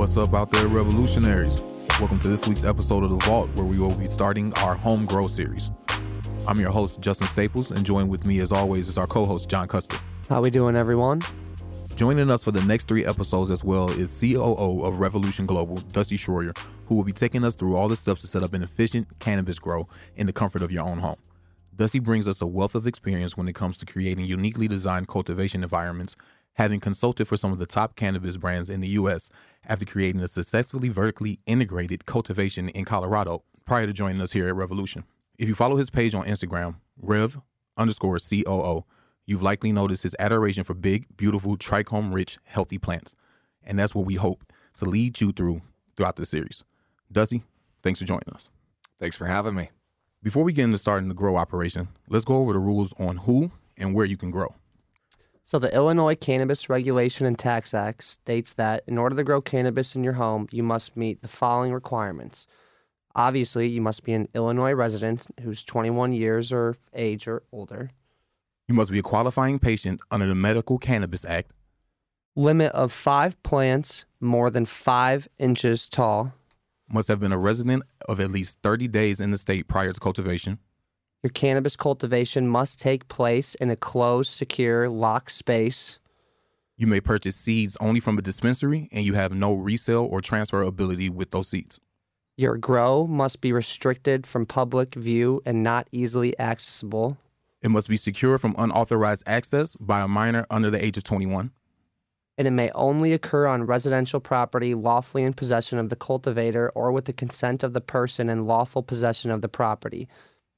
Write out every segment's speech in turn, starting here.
What's up out there, revolutionaries? Welcome to this week's episode of The Vault, where we will be starting our Home Grow series. I'm your host, Justin Staples, and joined with me, as always, is our co host, John Custer. How we doing, everyone? Joining us for the next three episodes as well is COO of Revolution Global, Dusty Shroyer, who will be taking us through all the steps to set up an efficient cannabis grow in the comfort of your own home. Dusty brings us a wealth of experience when it comes to creating uniquely designed cultivation environments, having consulted for some of the top cannabis brands in the U.S. after creating a successfully vertically integrated cultivation in Colorado prior to joining us here at Revolution. If you follow his page on Instagram, Rev underscore COO, you've likely noticed his adoration for big, beautiful, trichome rich, healthy plants. And that's what we hope to lead you through throughout the series. Dusty, thanks for joining us. Thanks for having me. Before we get into starting the grow operation, let's go over the rules on who and where you can grow. So, the Illinois Cannabis Regulation and Tax Act states that in order to grow cannabis in your home, you must meet the following requirements. Obviously, you must be an Illinois resident who's 21 years or age or older. You must be a qualifying patient under the Medical Cannabis Act. Limit of five plants more than five inches tall. Must have been a resident of at least 30 days in the state prior to cultivation. Your cannabis cultivation must take place in a closed, secure, locked space. You may purchase seeds only from a dispensary and you have no resale or transfer ability with those seeds. Your grow must be restricted from public view and not easily accessible. It must be secure from unauthorized access by a minor under the age of 21. And it may only occur on residential property lawfully in possession of the cultivator or with the consent of the person in lawful possession of the property.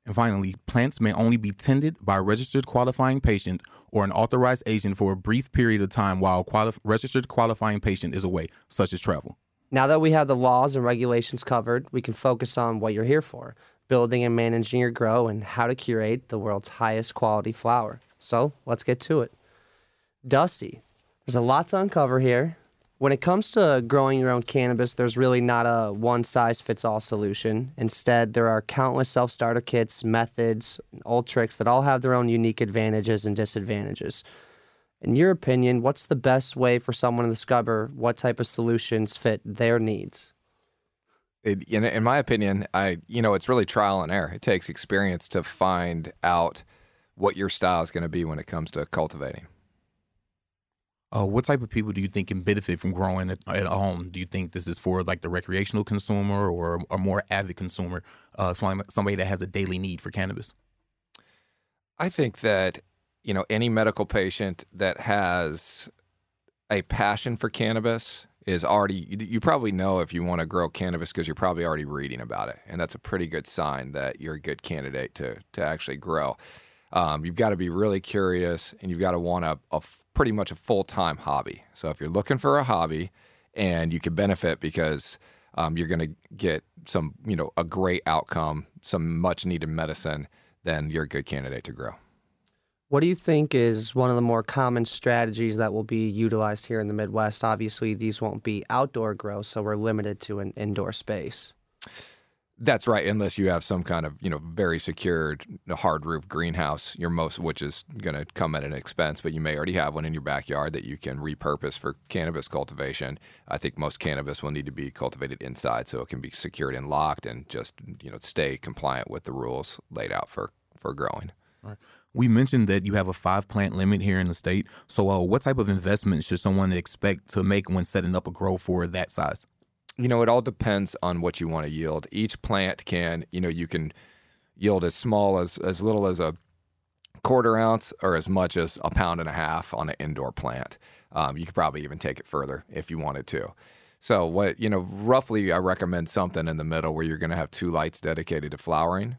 And finally, plants may only be tended by a registered qualifying patient or an authorized agent for a brief period of time while quali- registered qualifying patient is away, such as travel. Now that we have the laws and regulations covered, we can focus on what you're here for building and managing your grow, and how to curate the world's highest quality flower. So let's get to it. Dusty, there's a lot to uncover here. When it comes to growing your own cannabis, there's really not a one size fits all solution. Instead, there are countless self starter kits, methods, old tricks that all have their own unique advantages and disadvantages. In your opinion, what's the best way for someone to discover what type of solutions fit their needs? It, in, in my opinion, I you know it's really trial and error. It takes experience to find out what your style is going to be when it comes to cultivating. Uh, what type of people do you think can benefit from growing at, at home? Do you think this is for like the recreational consumer or a more avid consumer, uh, somebody that has a daily need for cannabis? I think that you know any medical patient that has a passion for cannabis is already you probably know if you want to grow cannabis because you're probably already reading about it and that's a pretty good sign that you're a good candidate to to actually grow um, you've got to be really curious and you've got to want a, a pretty much a full-time hobby so if you're looking for a hobby and you can benefit because um, you're going to get some you know a great outcome some much needed medicine then you're a good candidate to grow what do you think is one of the more common strategies that will be utilized here in the Midwest? Obviously, these won't be outdoor grows, so we're limited to an indoor space. That's right, unless you have some kind of you know very secured hard roof greenhouse, your most which is going to come at an expense, but you may already have one in your backyard that you can repurpose for cannabis cultivation. I think most cannabis will need to be cultivated inside, so it can be secured and locked, and just you know stay compliant with the rules laid out for for growing. We mentioned that you have a five plant limit here in the state. So, uh, what type of investment should someone expect to make when setting up a grow for that size? You know, it all depends on what you want to yield. Each plant can, you know, you can yield as small as as little as a quarter ounce or as much as a pound and a half on an indoor plant. Um, you could probably even take it further if you wanted to. So, what you know, roughly, I recommend something in the middle where you're going to have two lights dedicated to flowering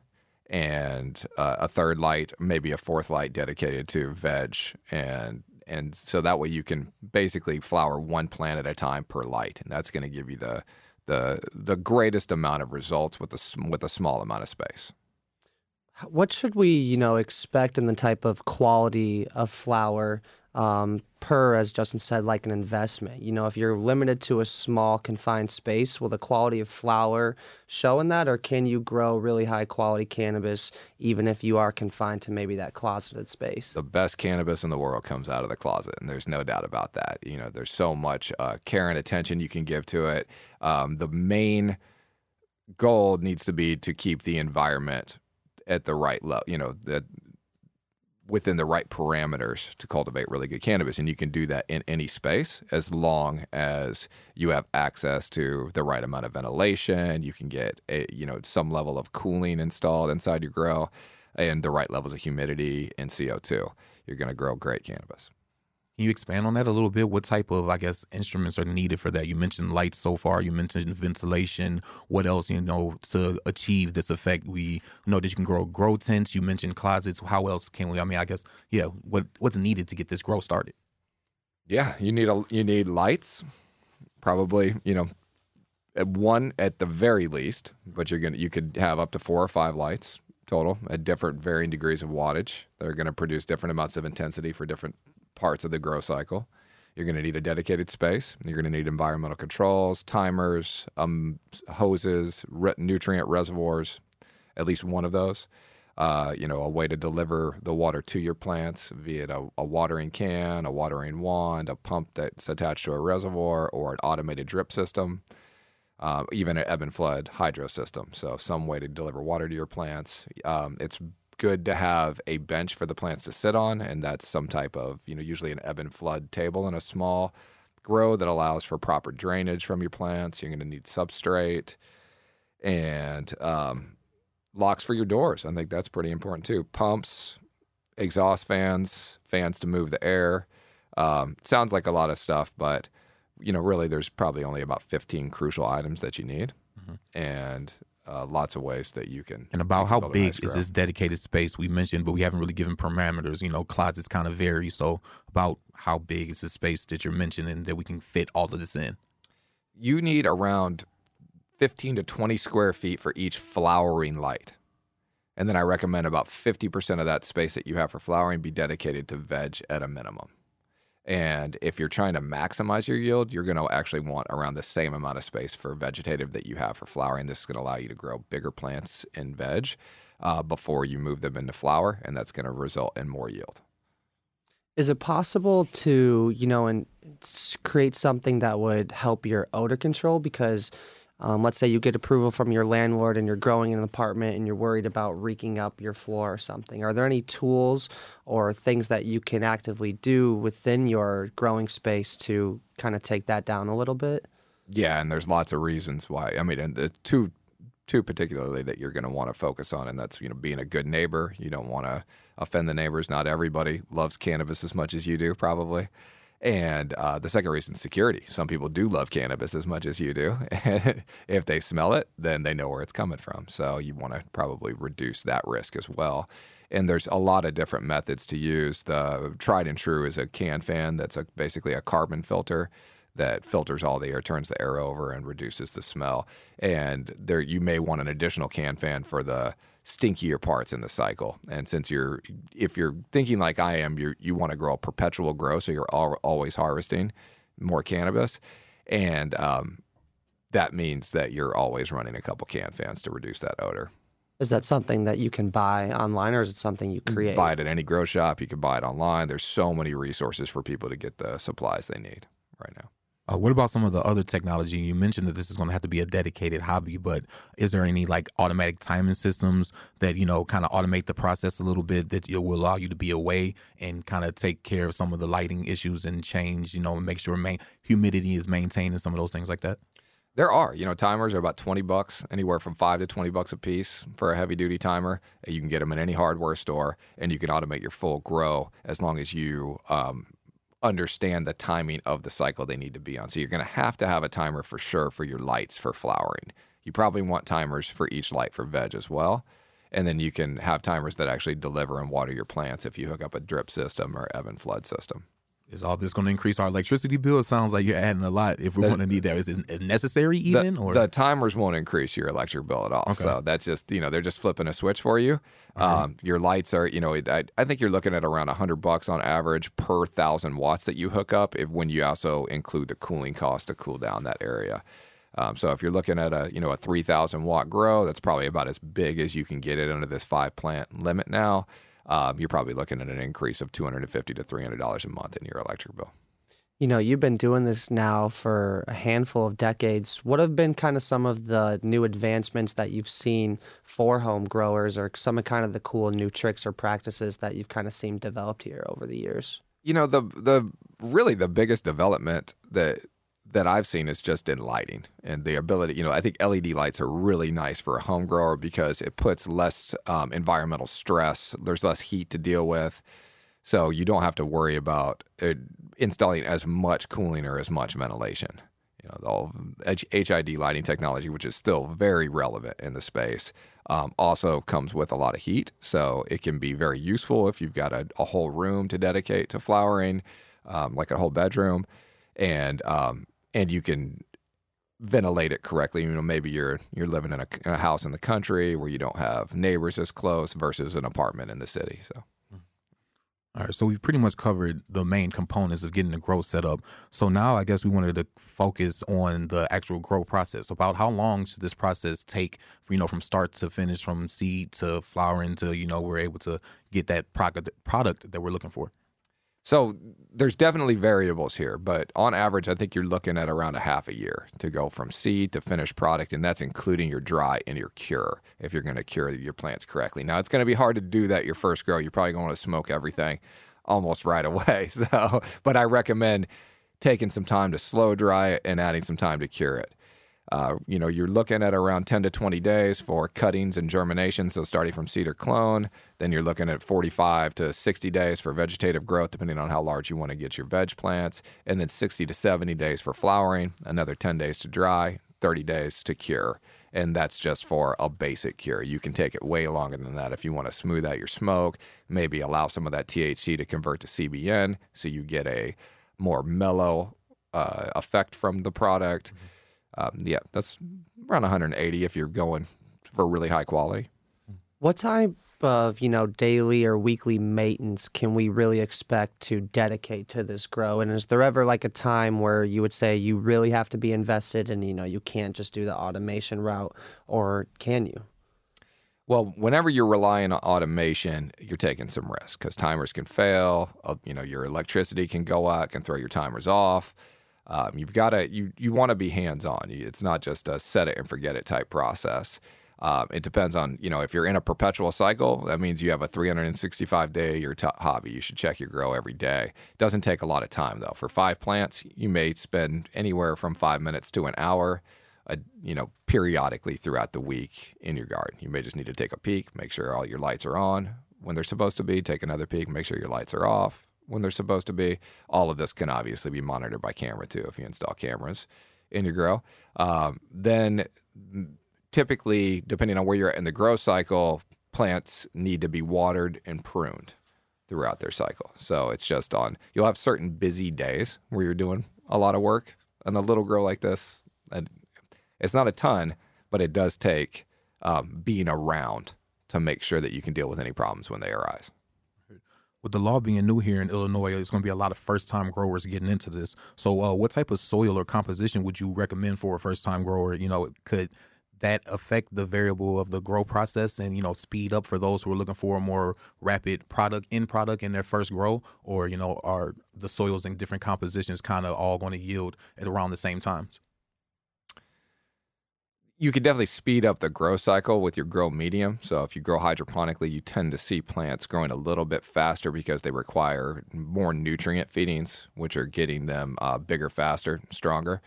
and uh, a third light, maybe a fourth light dedicated to veg, and and so that way you can basically flower one plant at a time per light, and that's going to give you the the the greatest amount of results with a with a small amount of space. What should we, you know, expect in the type of quality of flower um, per, as Justin said, like an investment. You know, if you're limited to a small confined space, will the quality of flower show in that, or can you grow really high quality cannabis even if you are confined to maybe that closeted space? The best cannabis in the world comes out of the closet, and there's no doubt about that. You know, there's so much uh, care and attention you can give to it. Um, the main goal needs to be to keep the environment at the right level. You know, that within the right parameters to cultivate really good cannabis. And you can do that in any space as long as you have access to the right amount of ventilation. You can get a, you know some level of cooling installed inside your grow and the right levels of humidity and CO2. You're going to grow great cannabis. Can you expand on that a little bit? What type of, I guess, instruments are needed for that? You mentioned lights so far. You mentioned ventilation. What else, you know, to achieve this effect? We know that you can grow grow tents. You mentioned closets. How else can we? I mean, I guess, yeah. What what's needed to get this grow started? Yeah, you need a you need lights, probably. You know, one at the very least, but you're gonna you could have up to four or five lights total at different varying degrees of wattage. They're going to produce different amounts of intensity for different parts of the grow cycle. You're going to need a dedicated space. You're going to need environmental controls, timers, um, hoses, re- nutrient reservoirs, at least one of those. Uh, you know, a way to deliver the water to your plants via a, a, watering can, a watering wand, a pump that's attached to a reservoir, or an automated drip system, uh, even an ebb and flood hydro system. So, some way to deliver water to your plants. Um, it's good to have a bench for the plants to sit on, and that's some type of, you know, usually an ebb and flood table in a small grow that allows for proper drainage from your plants. You're going to need substrate and um, locks for your doors. I think that's pretty important too. Pumps, exhaust fans, fans to move the air. Um, sounds like a lot of stuff, but you know, really, there's probably only about 15 crucial items that you need, mm-hmm. and uh, lots of ways that you can. And about how big nice is this dedicated space we mentioned, but we haven't really given parameters. You know, closets kind of vary. So about how big is the space that you're mentioning that we can fit all of this in? You need around 15 to 20 square feet for each flowering light. And then I recommend about 50% of that space that you have for flowering be dedicated to veg at a minimum. And if you're trying to maximize your yield, you're going to actually want around the same amount of space for vegetative that you have for flowering. This is going to allow you to grow bigger plants in veg uh, before you move them into flower, and that's going to result in more yield. Is it possible to, you know, and create something that would help your odor control? Because um, let's say you get approval from your landlord and you're growing in an apartment and you're worried about reeking up your floor or something. Are there any tools or things that you can actively do within your growing space to kind of take that down a little bit? Yeah, and there's lots of reasons why. I mean, and the two two particularly that you're going to want to focus on and that's you know being a good neighbor you don't want to offend the neighbors not everybody loves cannabis as much as you do probably and uh, the second reason, security. Some people do love cannabis as much as you do. And if they smell it, then they know where it's coming from. So you want to probably reduce that risk as well. And there's a lot of different methods to use. The tried and true is a can fan that's a, basically a carbon filter that filters all the air, turns the air over, and reduces the smell. And there, you may want an additional can fan for the stinkier parts in the cycle. And since you're, if you're thinking like I am, you you want to grow a perpetual grow, so you're al- always harvesting more cannabis, and um, that means that you're always running a couple can fans to reduce that odor. Is that something that you can buy online, or is it something you create? buy it at any grow shop. You can buy it online. There's so many resources for people to get the supplies they need right now. Uh, what about some of the other technology? You mentioned that this is going to have to be a dedicated hobby, but is there any like automatic timing systems that you know kind of automate the process a little bit that will allow you to be away and kind of take care of some of the lighting issues and change, you know, make sure main, humidity is maintained and some of those things like that? There are, you know, timers are about 20 bucks, anywhere from 5 to 20 bucks a piece for a heavy duty timer. You can get them in any hardware store and you can automate your full grow as long as you um, understand the timing of the cycle they need to be on. So you're going to have to have a timer for sure for your lights for flowering. You probably want timers for each light for veg as well. And then you can have timers that actually deliver and water your plants if you hook up a drip system or ebb and flood system. Is all this going to increase our electricity bill? It sounds like you're adding a lot. If we're going to need that, is it necessary The, even? or the timers won't increase your electric bill at all. Okay. So that's just you know they're just flipping a switch for you. Um, your lights are you know I, I think you're looking at around hundred bucks on average per thousand watts that you hook up. If when you also include the cooling cost to cool down that area. Um, so if you're looking at a you know a three thousand watt grow, that's probably about as big as you can get it under this five plant limit now. Um, you're probably looking at an increase of two hundred and fifty to three hundred dollars a month in your electric bill. You know, you've been doing this now for a handful of decades. What have been kind of some of the new advancements that you've seen for home growers or some of kind of the cool new tricks or practices that you've kind of seen developed here over the years? you know the the really the biggest development that that I've seen is just in lighting and the ability. You know, I think LED lights are really nice for a home grower because it puts less um, environmental stress. There's less heat to deal with, so you don't have to worry about uh, installing as much cooling or as much ventilation. You know, the HID lighting technology, which is still very relevant in the space, um, also comes with a lot of heat. So it can be very useful if you've got a, a whole room to dedicate to flowering, um, like a whole bedroom, and um, and you can ventilate it correctly. You know, maybe you're you're living in a, in a house in the country where you don't have neighbors as close versus an apartment in the city. So. All right, so we've pretty much covered the main components of getting the grow set up. So now I guess we wanted to focus on the actual grow process. About how long should this process take, you know, from start to finish, from seed to flowering to, you know, we're able to get that product product that we're looking for. So there's definitely variables here, but on average, I think you're looking at around a half a year to go from seed to finished product, and that's including your dry and your cure if you're going to cure your plants correctly. Now, it's going to be hard to do that your first grow. You're probably going to smoke everything almost right away. So, but I recommend taking some time to slow dry it and adding some time to cure it. Uh, you know, you're looking at around 10 to 20 days for cuttings and germination. So, starting from seed or clone, then you're looking at 45 to 60 days for vegetative growth, depending on how large you want to get your veg plants, and then 60 to 70 days for flowering, another 10 days to dry, 30 days to cure. And that's just for a basic cure. You can take it way longer than that if you want to smooth out your smoke, maybe allow some of that THC to convert to CBN so you get a more mellow uh, effect from the product. Um, yeah, that's around 180 if you're going for really high quality. What type of, you know, daily or weekly maintenance can we really expect to dedicate to this grow? And is there ever like a time where you would say you really have to be invested and, you know, you can't just do the automation route or can you? Well, whenever you're relying on automation, you're taking some risk because timers can fail. Uh, you know, your electricity can go out, can throw your timers off. Um, you've got to you you want to be hands on. It's not just a set it and forget it type process. Um, it depends on you know if you're in a perpetual cycle, that means you have a 365 day your t- hobby. You should check your grow every day. It doesn't take a lot of time though. For five plants, you may spend anywhere from five minutes to an hour uh, you know, periodically throughout the week in your garden. You may just need to take a peek, make sure all your lights are on when they're supposed to be, take another peek, make sure your lights are off when they're supposed to be. All of this can obviously be monitored by camera too if you install cameras in your grow. Um, then mm, typically, depending on where you're at in the grow cycle, plants need to be watered and pruned throughout their cycle. So it's just on, you'll have certain busy days where you're doing a lot of work. And a little grow like this, it's not a ton, but it does take um, being around to make sure that you can deal with any problems when they arise. With the law being new here in Illinois, it's going to be a lot of first time growers getting into this. So, uh, what type of soil or composition would you recommend for a first time grower? You know, could that affect the variable of the grow process and you know speed up for those who are looking for a more rapid product in product in their first grow, or you know, are the soils and different compositions kind of all going to yield at around the same times? You could definitely speed up the grow cycle with your grow medium. So if you grow hydroponically, you tend to see plants growing a little bit faster because they require more nutrient feedings, which are getting them uh, bigger, faster, stronger.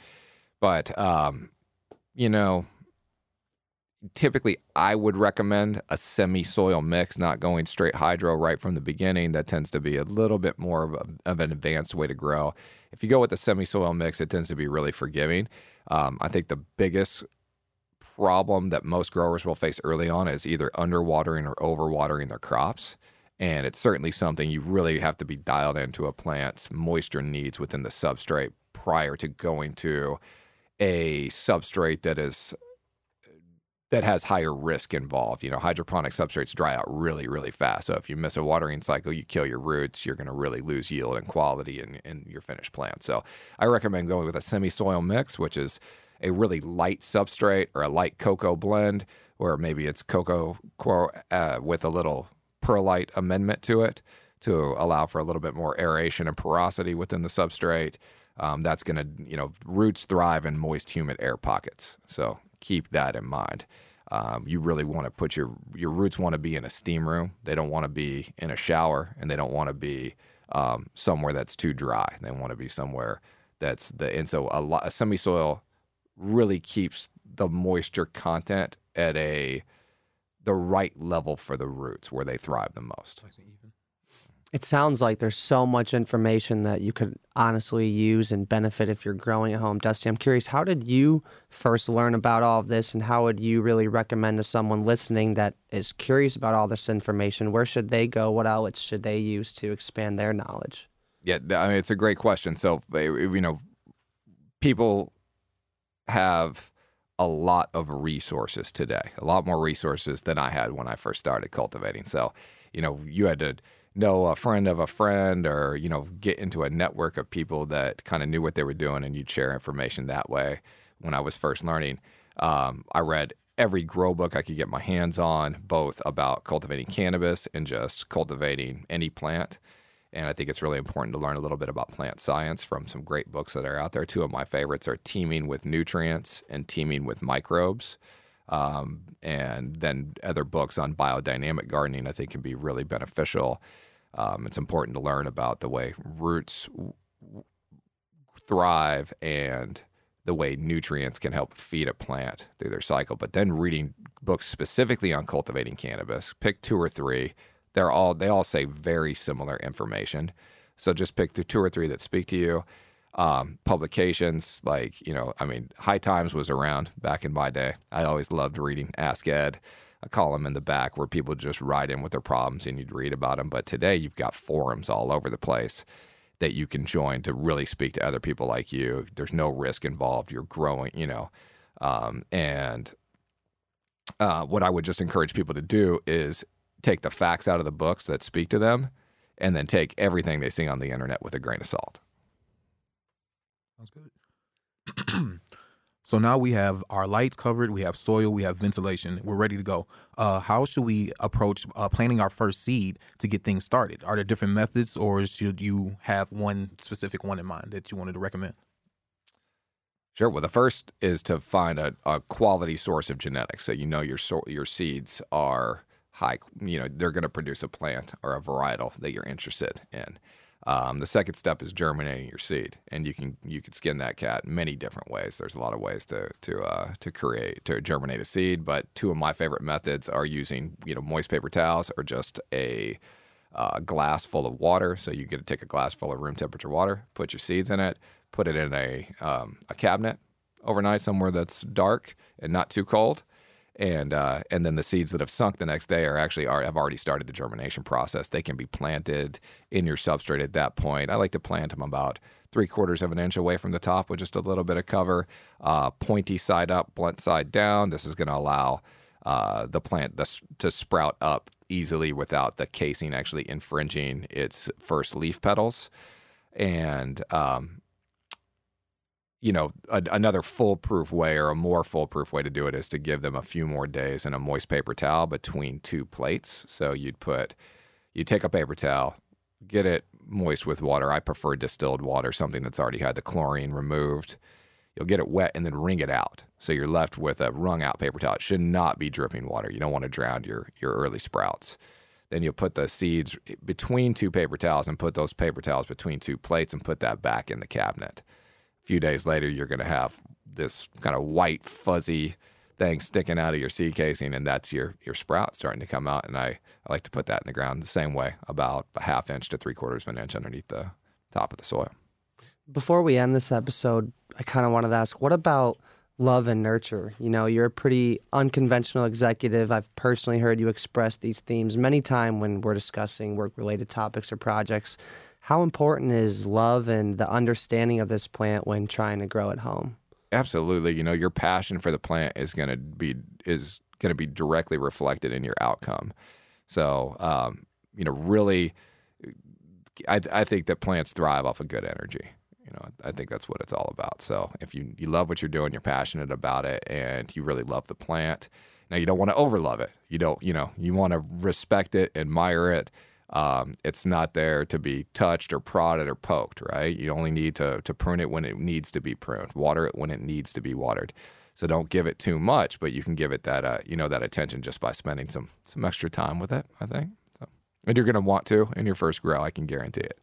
But um, you know, typically I would recommend a semi soil mix, not going straight hydro right from the beginning. That tends to be a little bit more of, a, of an advanced way to grow. If you go with a semi soil mix, it tends to be really forgiving. Um, I think the biggest problem that most growers will face early on is either underwatering or overwatering their crops. And it's certainly something you really have to be dialed into a plant's moisture needs within the substrate prior to going to a substrate that is that has higher risk involved. You know, hydroponic substrates dry out really, really fast. So if you miss a watering cycle, you kill your roots, you're going to really lose yield and quality in, in your finished plant. So I recommend going with a semi soil mix, which is a really light substrate or a light cocoa blend, or maybe it's cocoa uh, with a little perlite amendment to it to allow for a little bit more aeration and porosity within the substrate. Um, that's going to, you know, roots thrive in moist, humid air pockets. So keep that in mind. Um, you really want to put your your roots want to be in a steam room. They don't want to be in a shower, and they don't want to be um, somewhere that's too dry. They want to be somewhere that's the and so a, lot, a semi soil really keeps the moisture content at a the right level for the roots where they thrive the most. It sounds like there's so much information that you could honestly use and benefit if you're growing at home. Dusty, I'm curious, how did you first learn about all of this and how would you really recommend to someone listening that is curious about all this information? Where should they go? What outlets should they use to expand their knowledge? Yeah, I mean, it's a great question. So, eh, you know, people have a lot of resources today, a lot more resources than I had when I first started cultivating. So, you know, you had to know a friend of a friend or, you know, get into a network of people that kind of knew what they were doing and you'd share information that way. When I was first learning, um, I read every grow book I could get my hands on, both about cultivating cannabis and just cultivating any plant. And I think it's really important to learn a little bit about plant science from some great books that are out there. Two of my favorites are Teeming with Nutrients and Teeming with Microbes. Um, and then other books on biodynamic gardening, I think, can be really beneficial. Um, it's important to learn about the way roots w- thrive and the way nutrients can help feed a plant through their cycle. But then reading books specifically on cultivating cannabis, pick two or three they're all they all say very similar information. So just pick the two or three that speak to you. Um, publications like you know, I mean, High Times was around back in my day. I always loved reading Ask Ed. A column in the back where people just write in with their problems and you'd read about them. But today you've got forums all over the place that you can join to really speak to other people like you. There's no risk involved. You're growing, you know, um, and uh, what I would just encourage people to do is take the facts out of the books that speak to them and then take everything they see on the internet with a grain of salt. Sounds good. so now we have our lights covered, we have soil, we have ventilation. We're ready to go. Uh, how should we approach uh, planting our first seed to get things started? Are there different methods, or should you have one specific one in mind that you wanted to recommend? Sure. Well, the first is to find a, a quality source of genetics, so you know your so- your seeds are high, you know, they're going to produce a plant or a varietal that you're interested in. Um, the second step is germinating your seed, and you can you can skin that cat many different ways. There's a lot of ways to to uh, to create to germinate a seed, but two of my favorite methods are using you know moist paper towels or just a uh, glass full of water. So you get to take a glass full of room temperature water, put your seeds in it, put it in a um, a cabinet overnight somewhere that's dark and not too cold and uh, and then the seeds that have sunk the next day are actually are, have already started the germination process. They can be planted in your substrate at that point. I like to plant them about three quarters of an inch away from the top with just a little bit of cover, uh, pointy side up, blunt side down. This is going to allow uh, the plant to sprout up easily without the casing actually infringing its first leaf petals. And um, you know, a, another foolproof way or a more foolproof way to do it is to give them a few more days in a moist paper towel between two plates. So you'd put, you take a paper towel, get it moist with water. I prefer distilled water, something that's already had the chlorine removed. You'll get it wet and then wring it out. So you're left with a wrung out paper towel. It should not be dripping water. You don't want to drown your, your early sprouts. Then you'll put the seeds between two paper towels and put those paper towels between two plates and put that back in the cabinet few days later, you're going to have this kind of white, fuzzy thing sticking out of your seed casing, and that's your your sprout starting to come out. And I, I like to put that in the ground the same way, about a half inch to three quarters of an inch underneath the top of the soil. Before we end this episode, I kind of wanted to ask, what about love and nurture. You know, you're a pretty unconventional executive. I've personally heard you express these themes many times when we're discussing work related topics or projects. How important is love and the understanding of this plant when trying to grow at home? Absolutely. You know, your passion for the plant is going to be is going to be directly reflected in your outcome. So, um, you know, really, I, I think that plants thrive off of good energy. You know, I think that's what it's all about. So, if you you love what you're doing, you're passionate about it, and you really love the plant. Now, you don't want to overlove it. You don't, you know, you want to respect it, admire it. Um, it's not there to be touched or prodded or poked, right? You only need to to prune it when it needs to be pruned, water it when it needs to be watered. So don't give it too much, but you can give it that uh, you know that attention just by spending some some extra time with it. I think, so. and you're going to want to in your first grow. I can guarantee it.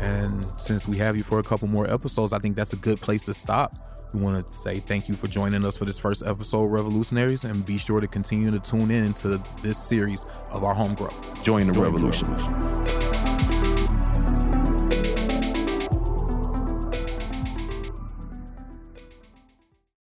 And since we have you for a couple more episodes, I think that's a good place to stop. We want to say thank you for joining us for this first episode, Revolutionaries, and be sure to continue to tune in to this series of our home grow. Join the revolution.